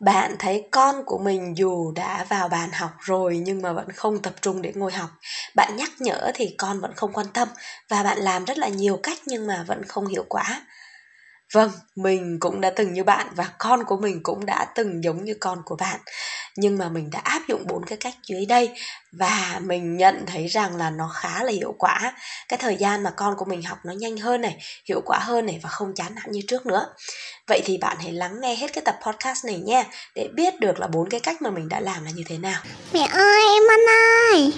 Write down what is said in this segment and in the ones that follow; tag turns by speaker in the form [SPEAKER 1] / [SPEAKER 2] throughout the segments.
[SPEAKER 1] bạn thấy con của mình dù đã vào bàn học rồi nhưng mà vẫn không tập trung để ngồi học. Bạn nhắc nhở thì con vẫn không quan tâm và bạn làm rất là nhiều cách nhưng mà vẫn không hiệu quả vâng mình cũng đã từng như bạn và con của mình cũng đã từng giống như con của bạn. Nhưng mà mình đã áp dụng bốn cái cách dưới đây và mình nhận thấy rằng là nó khá là hiệu quả. Cái thời gian mà con của mình học nó nhanh hơn này, hiệu quả hơn này và không chán nản như trước nữa. Vậy thì bạn hãy lắng nghe hết cái tập podcast này nha, để biết được là bốn cái cách mà mình đã làm là như thế nào.
[SPEAKER 2] Mẹ ơi, em ăn ơi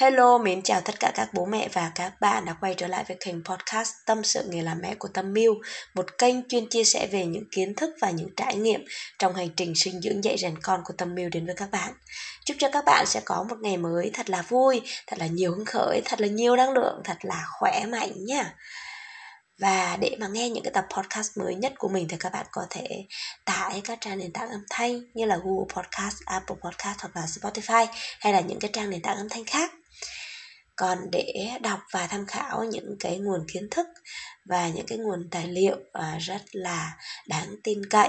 [SPEAKER 1] Hello, mến chào tất cả các bố mẹ và các bạn đã quay trở lại với kênh podcast Tâm sự nghề làm mẹ của Tâm Miu, một kênh chuyên chia sẻ về những kiến thức và những trải nghiệm trong hành trình sinh dưỡng dạy rèn con của Tâm Miu đến với các bạn. Chúc cho các bạn sẽ có một ngày mới thật là vui, thật là nhiều hứng khởi, thật là nhiều năng lượng, thật là khỏe mạnh nha. Và để mà nghe những cái tập podcast mới nhất của mình thì các bạn có thể tải các trang nền tảng âm thanh như là Google Podcast, Apple Podcast hoặc là Spotify hay là những cái trang nền tảng âm thanh khác còn để đọc và tham khảo những cái nguồn kiến thức và những cái nguồn tài liệu ờ, rất là đáng tin cậy,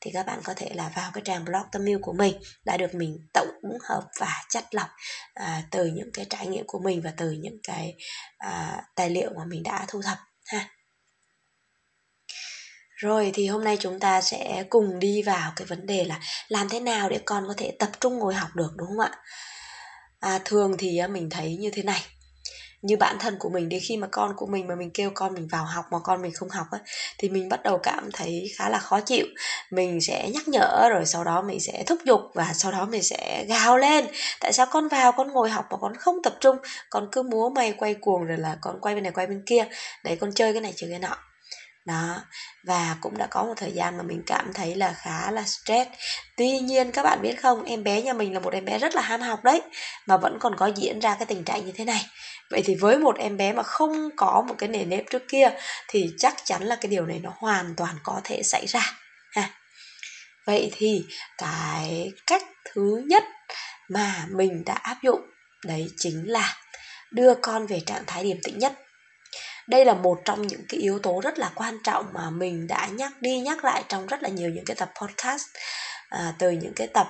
[SPEAKER 1] thì các bạn có thể là vào cái trang blog tâm yêu của mình đã được mình tổng hợp và chất lọc ờ, từ những cái trải nghiệm của mình và từ những cái ờ, tài liệu mà mình đã thu thập, ha. Rồi thì hôm nay chúng ta sẽ cùng đi vào cái vấn đề là làm thế nào để con có thể tập trung ngồi học được, đúng không ạ? À, thường thì à, mình thấy như thế này. Như bản thân của mình đi khi mà con của mình mà mình kêu con mình vào học mà con mình không học á thì mình bắt đầu cảm thấy khá là khó chịu. Mình sẽ nhắc nhở rồi sau đó mình sẽ thúc giục và sau đó mình sẽ gào lên. Tại sao con vào con ngồi học mà con không tập trung? Con cứ múa may quay cuồng rồi là con quay bên này quay bên kia. Để con chơi cái này chơi cái nọ đó, và cũng đã có một thời gian mà mình cảm thấy là khá là stress. Tuy nhiên, các bạn biết không, em bé nhà mình là một em bé rất là ham học đấy, mà vẫn còn có diễn ra cái tình trạng như thế này. Vậy thì với một em bé mà không có một cái nề nếp trước kia, thì chắc chắn là cái điều này nó hoàn toàn có thể xảy ra, ha. Vậy thì cái cách thứ nhất mà mình đã áp dụng, đấy chính là đưa con về trạng thái điềm tĩnh nhất đây là một trong những cái yếu tố rất là quan trọng mà mình đã nhắc đi nhắc lại trong rất là nhiều những cái tập podcast à, từ những cái tập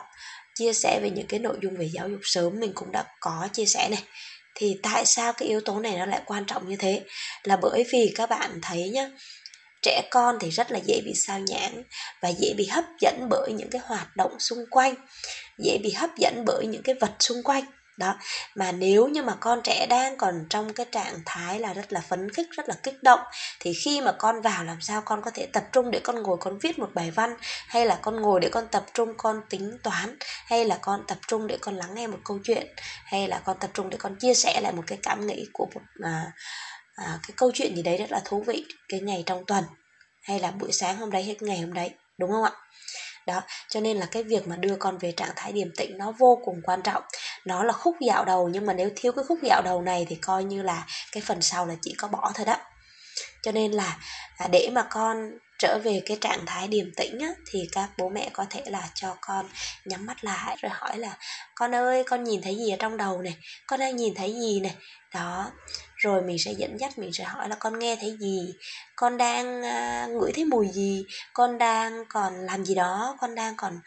[SPEAKER 1] chia sẻ về những cái nội dung về giáo dục sớm mình cũng đã có chia sẻ này. Thì tại sao cái yếu tố này nó lại quan trọng như thế? Là bởi vì các bạn thấy nhá trẻ con thì rất là dễ bị sao nhãng và dễ bị hấp dẫn bởi những cái hoạt động xung quanh dễ bị hấp dẫn bởi những cái vật xung quanh đó mà nếu như mà con trẻ đang còn trong cái trạng thái là rất là phấn khích rất là kích động thì khi mà con vào làm sao con có thể tập trung để con ngồi con viết một bài văn hay là con ngồi để con tập trung con tính toán hay là con tập trung để con lắng nghe một câu chuyện hay là con tập trung để con chia sẻ lại một cái cảm nghĩ của một à, à, cái câu chuyện gì đấy rất là thú vị cái ngày trong tuần hay là buổi sáng hôm đấy hay ngày hôm đấy đúng không ạ? Đó cho nên là cái việc mà đưa con về trạng thái điềm tĩnh nó vô cùng quan trọng. Nó là khúc dạo đầu nhưng mà nếu thiếu cái khúc dạo đầu này thì coi như là cái phần sau là chỉ có bỏ thôi đó. Cho nên là à, để mà con trở về cái trạng thái điềm tĩnh á, thì các bố mẹ có thể là cho con nhắm mắt lại rồi hỏi là con ơi con nhìn thấy gì ở trong đầu này? Con đang nhìn thấy gì này? Đó rồi mình sẽ dẫn dắt mình sẽ hỏi là con nghe thấy gì? Con đang uh, ngửi thấy mùi gì? Con đang còn làm gì đó? Con đang còn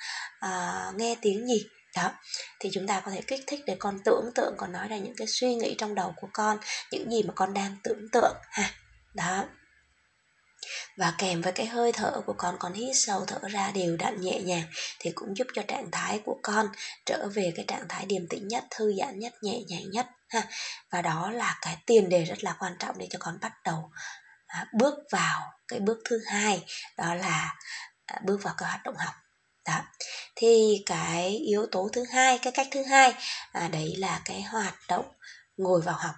[SPEAKER 1] uh, nghe tiếng gì? Đó thì chúng ta có thể kích thích để con tưởng tượng còn nói ra những cái suy nghĩ trong đầu của con những gì mà con đang tưởng tượng ha. Đó và kèm với cái hơi thở của con con hít sâu thở ra đều đặn nhẹ nhàng thì cũng giúp cho trạng thái của con trở về cái trạng thái điềm tĩnh nhất thư giãn nhất nhẹ nhàng nhất ha. Và đó là cái tiền đề rất là quan trọng để cho con bắt đầu à, bước vào cái bước thứ hai đó là à, bước vào cái hoạt động học. Đó. Thì cái yếu tố thứ hai cái cách thứ hai à, đấy là cái hoạt động ngồi vào học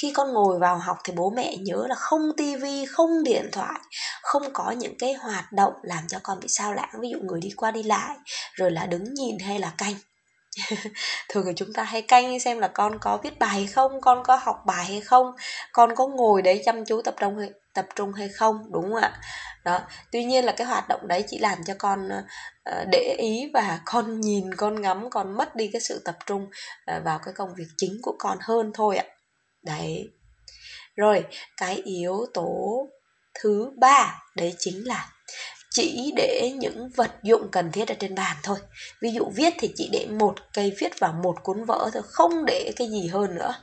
[SPEAKER 1] khi con ngồi vào học thì bố mẹ nhớ là không tivi không điện thoại, không có những cái hoạt động làm cho con bị sao lãng, ví dụ người đi qua đi lại, rồi là đứng nhìn hay là canh. Thường thì chúng ta hay canh xem là con có viết bài hay không, con có học bài hay không, con có ngồi đấy chăm chú tập trung hay, tập trung hay không, đúng không ạ? Đó, tuy nhiên là cái hoạt động đấy chỉ làm cho con ờ, ờ, để ý và con nhìn, con ngắm, con mất đi cái sự tập trung ờ, vào cái công việc chính của con hơn thôi ạ đấy. Rồi, cái yếu tố thứ ba, đấy chính là chỉ để những vật dụng cần thiết ở trên bàn thôi. Ví dụ viết thì chỉ để một cây viết vào một cuốn vở thôi, không để cái gì hơn nữa.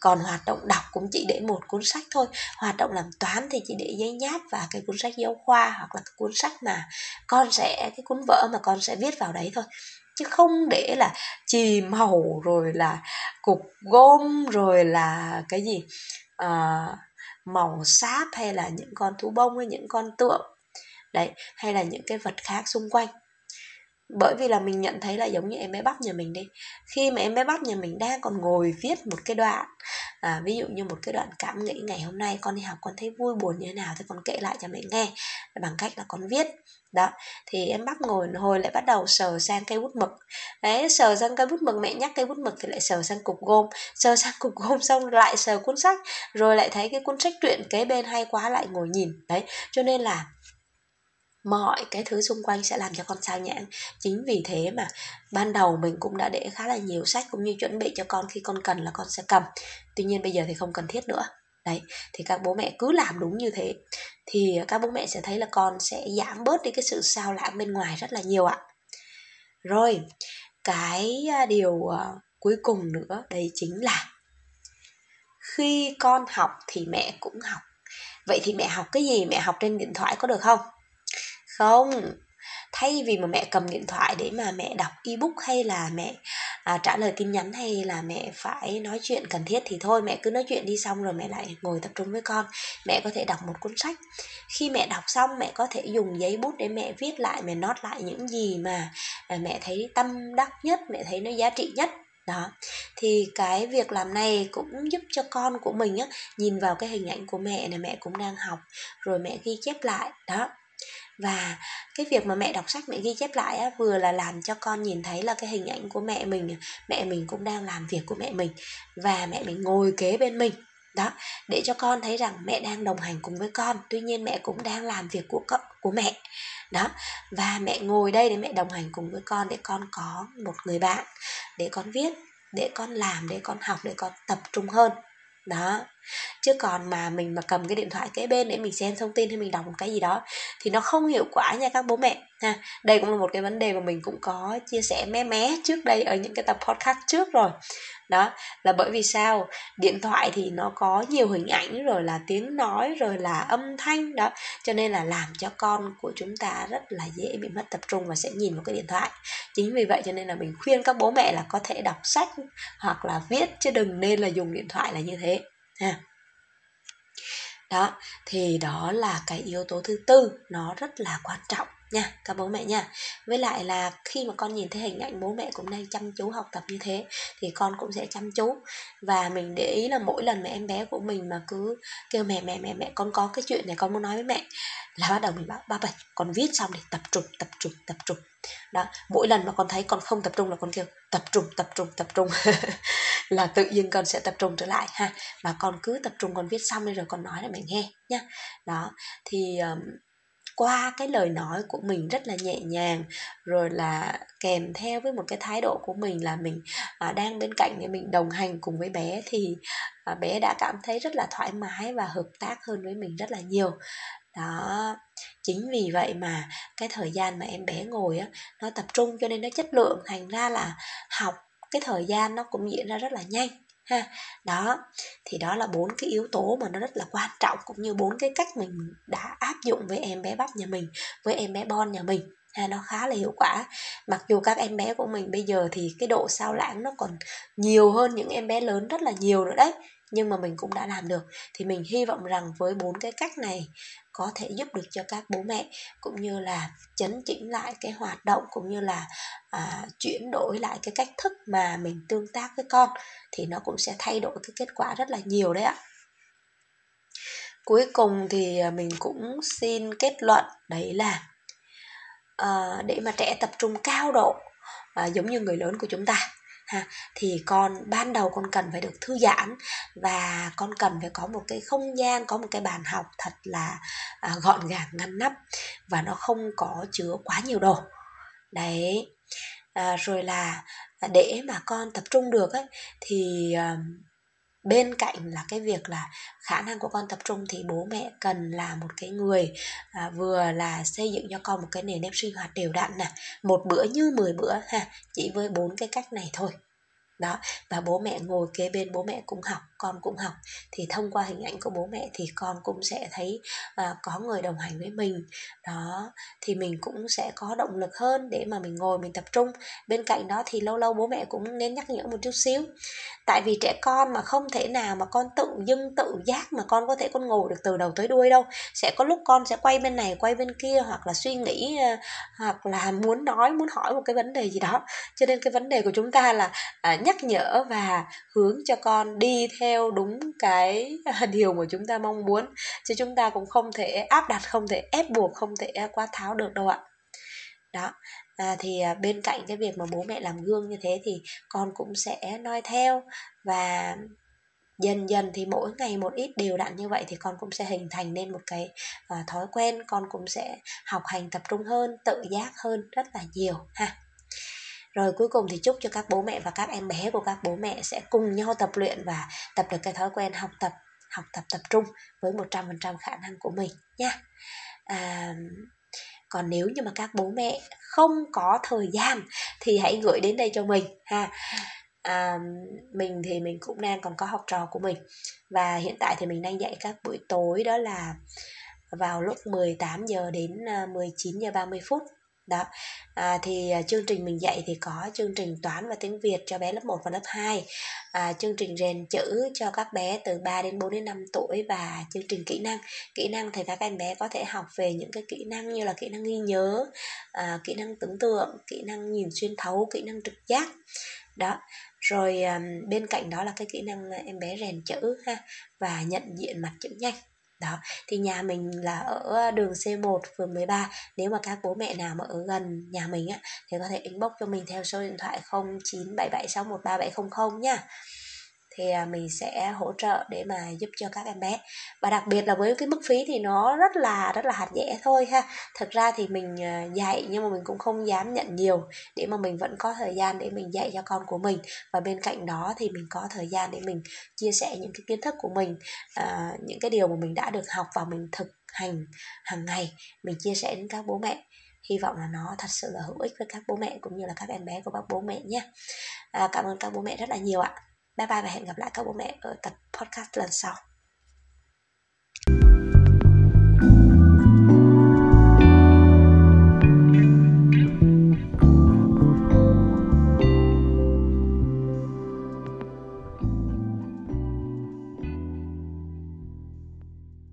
[SPEAKER 1] Còn hoạt động đọc cũng chỉ để một cuốn sách thôi. Hoạt động làm toán thì chỉ để giấy nháp và cái cuốn sách giáo khoa hoặc là cái cuốn sách mà con sẽ, cái cuốn vở mà con sẽ viết vào đấy thôi chứ không để là chìm màu rồi là cục gôm rồi là cái gì à, màu sáp hay là những con thú bông hay những con tượng. Đấy hay là những cái vật khác xung quanh bởi vì là mình nhận thấy là giống như em bé bắp nhà mình đi khi mà em bé bắp nhà mình đang còn ngồi viết một cái đoạn à, ví dụ như một cái đoạn cảm nghĩ ngày hôm nay con đi học con thấy vui buồn như thế nào thì con kể lại cho mẹ nghe bằng cách là con viết. Đó thì em bắp ngồi hồi lại bắt đầu sờ sang cây bút mực. Đấy sờ sang cây bút mực mẹ nhắc cây bút mực thì lại sờ sang cục gôm. Sờ sang cục gôm xong lại sờ cuốn sách rồi lại thấy cái cuốn sách truyện kế bên hay quá lại ngồi nhìn. Đấy cho nên là mọi cái thứ xung quanh sẽ làm cho con sao nhãng. Chính vì thế mà ban đầu mình cũng đã để khá là nhiều sách cũng như chuẩn bị cho con khi con cần là con sẽ cầm. Tuy nhiên bây giờ thì không cần thiết nữa. Đấy, thì các bố mẹ cứ làm đúng như thế, thì các bố mẹ sẽ thấy là con sẽ giảm bớt đi cái sự sao lãng bên ngoài rất là nhiều ạ. Rồi, cái à, điều à, cuối cùng nữa đây chính là khi con học thì mẹ cũng học. Vậy thì mẹ học cái gì? Mẹ học trên điện thoại có được không? Không? Thay vì mà mẹ cầm điện thoại để mà mẹ đọc ebook hay là mẹ à, trả lời tin nhắn hay là mẹ phải nói chuyện cần thiết thì thôi mẹ cứ nói chuyện đi xong rồi mẹ lại ngồi tập trung với con. Mẹ có thể đọc một cuốn sách. Khi mẹ đọc xong mẹ có thể dùng giấy bút để mẹ viết lại mẹ nốt lại những gì mà à, mẹ thấy tâm đắc nhất mẹ thấy nó giá trị nhất. Đó. Thì cái việc làm này cũng giúp cho con của mình á nhìn vào cái hình ảnh của mẹ này mẹ cũng đang học rồi mẹ ghi chép lại. Đó và cái việc mà mẹ đọc sách mẹ ghi chép lại á, vừa là làm cho con nhìn thấy là cái hình ảnh của mẹ mình mẹ mình cũng đang làm việc của mẹ mình và mẹ mình ngồi kế bên mình. Đó để cho con thấy rằng mẹ đang đồng hành cùng với con tuy nhiên mẹ cũng đang làm việc của con của mẹ. Đó và mẹ ngồi đây để mẹ đồng hành cùng với con để con có một người bạn để con viết để con làm để con học để con tập trung hơn. Đó chứ còn mà mình mà cầm cái điện thoại kế bên để mình xem thông tin hay mình đọc một cái gì đó thì nó không hiệu quả nha các bố mẹ, ha. Đây cũng là một cái vấn đề mà mình cũng có chia sẻ mé mé trước đây ở những cái tập podcast trước rồi. Đó, là bởi vì sao? Điện thoại thì nó có nhiều hình ảnh rồi là tiếng nói rồi là âm thanh đó, cho nên là làm cho con của chúng ta rất là dễ bị mất tập trung và sẽ nhìn vào cái điện thoại. Chính vì vậy cho nên là mình khuyên các bố mẹ là có thể đọc sách hoặc là viết, chứ đừng nên là dùng điện thoại là như thế ha. Đó, thì đó là cái yếu tố thứ tư, nó rất là quan trọng nha, các bố mẹ nha. Với lại là khi mà con nhìn thấy hình ảnh bố mẹ cũng đang chăm chú học tập như thế, thì con cũng sẽ chăm chú. Và mình để ý là mỗi lần mà em bé của mình mà cứ kêu mẹ mẹ mẹ mẹ, con có cái chuyện này con muốn nói với mẹ, là bắt đầu mình bảo, ba bảy con viết xong để tập trung tập trung tập trung đó mỗi lần mà con thấy con không tập trung là con kêu tập trung tập trung tập trung. Là tự nhiên con sẽ tập trung trở lại ha. Và con cứ tập trung con viết xong đi rồi con nói lại mẹ nghe nhá. Đó thì um, qua cái lời nói của mình rất là nhẹ nhàng rồi là kèm theo với một cái thái độ của mình là mình à, đang bên cạnh để mình đồng hành cùng với bé thì à, bé đã cảm thấy rất là thoải mái và hợp tác hơn với mình rất là nhiều đó, chính vì vậy mà cái thời gian mà em bé ngồi á, nó tập trung cho nên nó chất lượng, thành ra là học cái thời gian nó cũng diễn ra rất là nhanh, ha. Đó, thì đó là bốn cái yếu tố mà nó rất là quan trọng cũng như bốn cái cách mình đã áp dụng với em bé bắp nhà mình, với em bé bon nhà mình, ha, nó khá là hiệu quả. Mặc dù các em bé của mình bây giờ thì cái độ sao lãng nó còn nhiều hơn những em bé lớn rất là nhiều nữa đấy nhưng mà mình cũng đã làm được. Thì mình hy vọng rằng với bốn cái cách này có thể giúp được cho các bố mẹ cũng như là chấn chỉnh lại cái hoạt động cũng như là à, chuyển đổi lại cái cách thức mà mình tương tác với con thì nó cũng sẽ thay đổi cái kết quả rất là nhiều đấy ạ. Cuối cùng thì à, mình cũng xin kết luận đấy là à, để mà trẻ tập trung cao độ à, giống như người lớn của chúng ta ha thì con ban đầu con cần phải được thư giãn và con cần phải có một cái không gian có một cái bàn học thật là à, gọn gàng ngăn nắp và nó không có chứa quá nhiều đồ. Đấy à, rồi là để mà con tập trung được ấy thì à, bên cạnh là cái việc là khả năng của con tập trung thì bố mẹ cần là một cái người à, vừa là xây dựng cho con một cái nền nếp sinh hoạt đều đặn nè một bữa như 10 bữa ha chỉ với bốn cái cách này thôi đó và bố mẹ ngồi kế bên bố mẹ cũng học con cũng học. Thì thông qua hình ảnh của bố mẹ thì con cũng sẽ thấy uh, có người đồng hành với mình. Đó thì mình cũng sẽ có động lực hơn để mà mình ngồi mình tập trung. Bên cạnh đó thì lâu lâu bố mẹ cũng nên nhắc nhở một chút xíu. Tại vì trẻ con mà không thể nào mà con tự dưng tự giác mà con có thể con ngồi được từ đầu tới đuôi đâu. Sẽ có lúc con sẽ quay bên này quay bên kia hoặc là suy nghĩ uh, hoặc là muốn nói muốn hỏi một cái vấn đề gì đó. Cho nên cái vấn đề của chúng ta là uh, nhắc nhở và hướng cho con đi theo đúng cái điều mà chúng ta mong muốn. Chứ chúng ta cũng không thể áp đặt không thể ép buộc không thể quá tháo được đâu ạ. Đó à, thì à, bên cạnh cái việc mà bố mẹ làm gương như thế thì con cũng sẽ noi theo và dần dần thì mỗi ngày một ít đều đặn như vậy thì con cũng sẽ hình thành nên một cái uh, thói quen. Con cũng sẽ học hành tập trung hơn tự giác hơn rất là nhiều ha rồi cuối cùng thì chúc cho các bố mẹ và các em bé của các bố mẹ sẽ cùng nhau tập luyện và tập được cái thói quen học tập học tập tập trung với 100% khả năng của mình nha. À, còn nếu như mà các bố mẹ không có thời gian thì hãy gửi đến đây cho mình ha. À, mình thì mình cũng đang còn có học trò của mình và hiện tại thì mình đang dạy các buổi tối đó là vào lúc 18 giờ đến à, 19 giờ 30 phút đó. À, thì à, chương trình mình dạy thì có chương trình toán và tiếng Việt cho bé lớp 1 và lớp 2 à, chương trình rèn chữ cho các bé từ 3 đến 4 đến 5 tuổi và chương trình kỹ năng. Kỹ năng thì các em bé có thể học về những cái kỹ năng như là kỹ năng ghi nhớ à, kỹ năng tưởng tượng kỹ năng nhìn xuyên thấu kỹ năng trực giác. Đó. Rồi à, bên cạnh đó là cái kỹ năng à, em bé rèn chữ ha và nhận diện mặt chữ nhanh đó, thì nhà mình là ở ờ, đường C1 phường 13 nếu mà các bố mẹ nào mà ở gần nhà mình á, thì có thể inbox cho mình theo số điện thoại 0977613700 nha thì à, mình sẽ hỗ trợ để mà giúp cho các em bé. Và đặc biệt là với cái mức phí thì nó rất là rất là hạt rẻ thôi ha. Thực ra thì mình à, dạy nhưng mà mình cũng không dám nhận nhiều để mà mình vẫn có thời gian để mình dạy cho con của mình. Và bên cạnh đó thì mình có thời gian để mình chia sẻ những cái kiến thức của mình à, những cái điều mà mình đã được học và mình thực hành hàng ngày. Mình chia sẻ đến các bố mẹ. Hy vọng là nó thật sự là hữu ích với các bố mẹ cũng như là các em bé của các bố mẹ nhé. À, cảm ơn các bố mẹ rất là nhiều ạ. Bye bye và hẹn gặp lại các bố mẹ ở tập podcast lần sau.